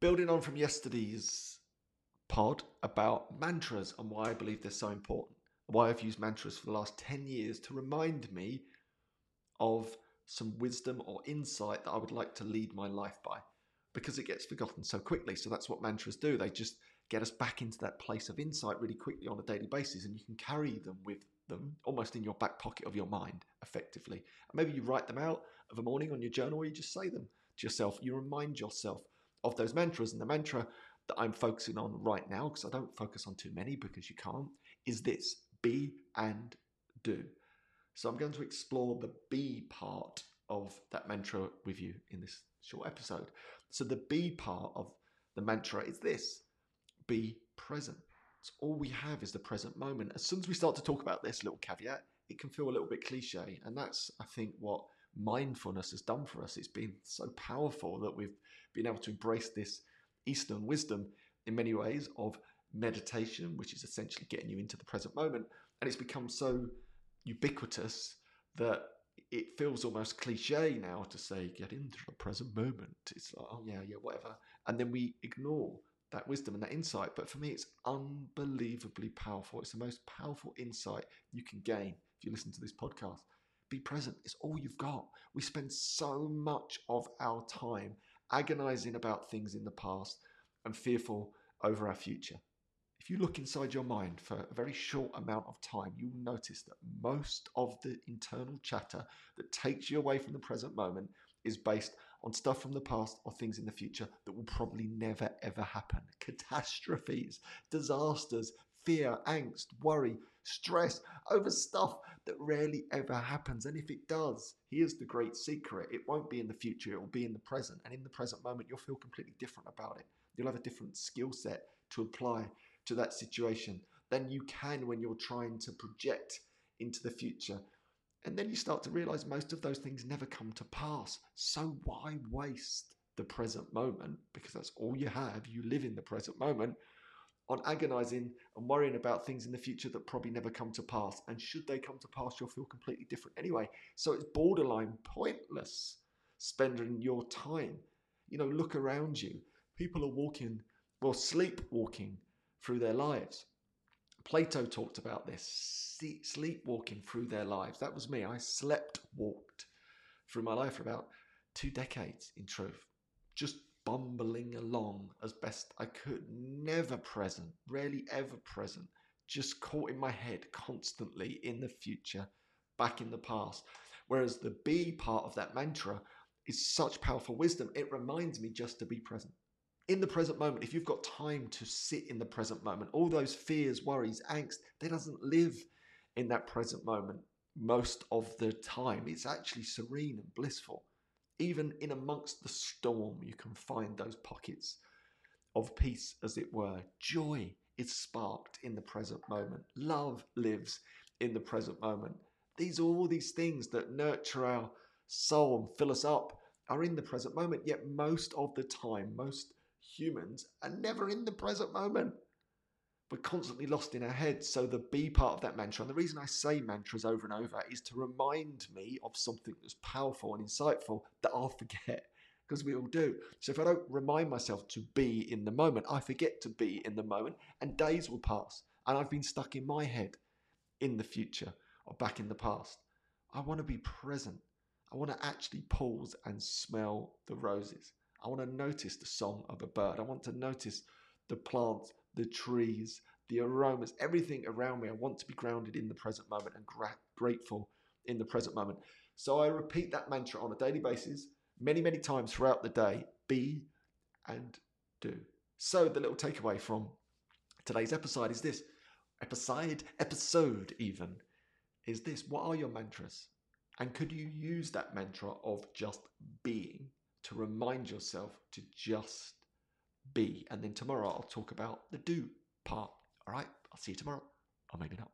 building on from yesterday's pod about mantras and why I believe they're so important, why I've used mantras for the last 10 years to remind me of some wisdom or insight that I would like to lead my life by because it gets forgotten so quickly. So that's what mantras do. They just get us back into that place of insight really quickly on a daily basis, and you can carry them with them almost in your back pocket of your mind effectively. And maybe you write them out of a morning on your journal or you just say them to yourself. You remind yourself of those mantras. And the mantra that I'm focusing on right now, because I don't focus on too many because you can't, is this be and do. So I'm going to explore the be part of that mantra with you in this short episode. So the be part of the mantra is this be present. So all we have is the present moment. As soon as we start to talk about this little caveat, it can feel a little bit cliche. And that's, I think, what mindfulness has done for us. It's been so powerful that we've been able to embrace this Eastern wisdom in many ways of meditation, which is essentially getting you into the present moment. And it's become so ubiquitous that it feels almost cliche now to say, get into the present moment. It's like, oh, yeah, yeah, whatever. And then we ignore that wisdom and that insight. But for me, it's unbelievably powerful. It's the most powerful insight you can gain if you listen to this podcast. Be present. It's all you've got. We spend so much of our time agonizing about things in the past and fearful over our future. If you look inside your mind for a very short amount of time, you will notice that most of the internal chatter that takes you away from the present moment is based on stuff from the past or things in the future that will probably never ever happen. Catastrophes, disasters, fear, angst, worry, stress over stuff that rarely ever happens. And if it does, here's the great secret it won't be in the future, it will be in the present. And in the present moment, you'll feel completely different about it. You'll have a different skill set to apply to that situation than you can when you're trying to project into the future. And then you start to realize most of those things never come to pass. So why waste the present moment? Because that's all you have. You live in the present moment on agonizing and worrying about things in the future that probably never come to pass. And should they come to pass, you'll feel completely different anyway. So it's borderline pointless spending your time. You know, look around you. People are walking, well, sleepwalking through their lives. Plato talked about this sleepwalking through their lives. That was me. I slept walked through my life for about two decades, in truth. Just bumbling along as best I could, never present, rarely ever present, just caught in my head constantly in the future, back in the past. Whereas the be part of that mantra is such powerful wisdom, it reminds me just to be present. In the present moment, if you've got time to sit in the present moment, all those fears, worries, angst, they doesn't live in that present moment most of the time. It's actually serene and blissful even in amongst the storm, you can find those pockets of peace, as it were. Joy is sparked in the present moment. Love lives in the present moment. These all these things that nurture our soul and fill us up are in the present moment. Yet most of the time, most humans are never in the present moment we're constantly lost in our heads. So the be part of that mantra, and the reason I say mantras over and over is to remind me of something that's powerful and insightful that I'll forget because we all do. So if I don't remind myself to be in the moment, I forget to be in the moment, and days will pass, and I've been stuck in my head in the future or back in the past. I want to be present. I want to actually pause and smell the roses. I want to notice the song of a bird. I want to notice the plants the trees, the aromas, everything around me. I want to be grounded in the present moment and gra- grateful in the present moment. So I repeat that mantra on a daily basis, many, many times throughout the day be and do. So the little takeaway from today's episode is this episode, episode even, is this what are your mantras? And could you use that mantra of just being to remind yourself to just be. And then tomorrow I'll talk about the do part. All right, I'll see you tomorrow, or maybe not.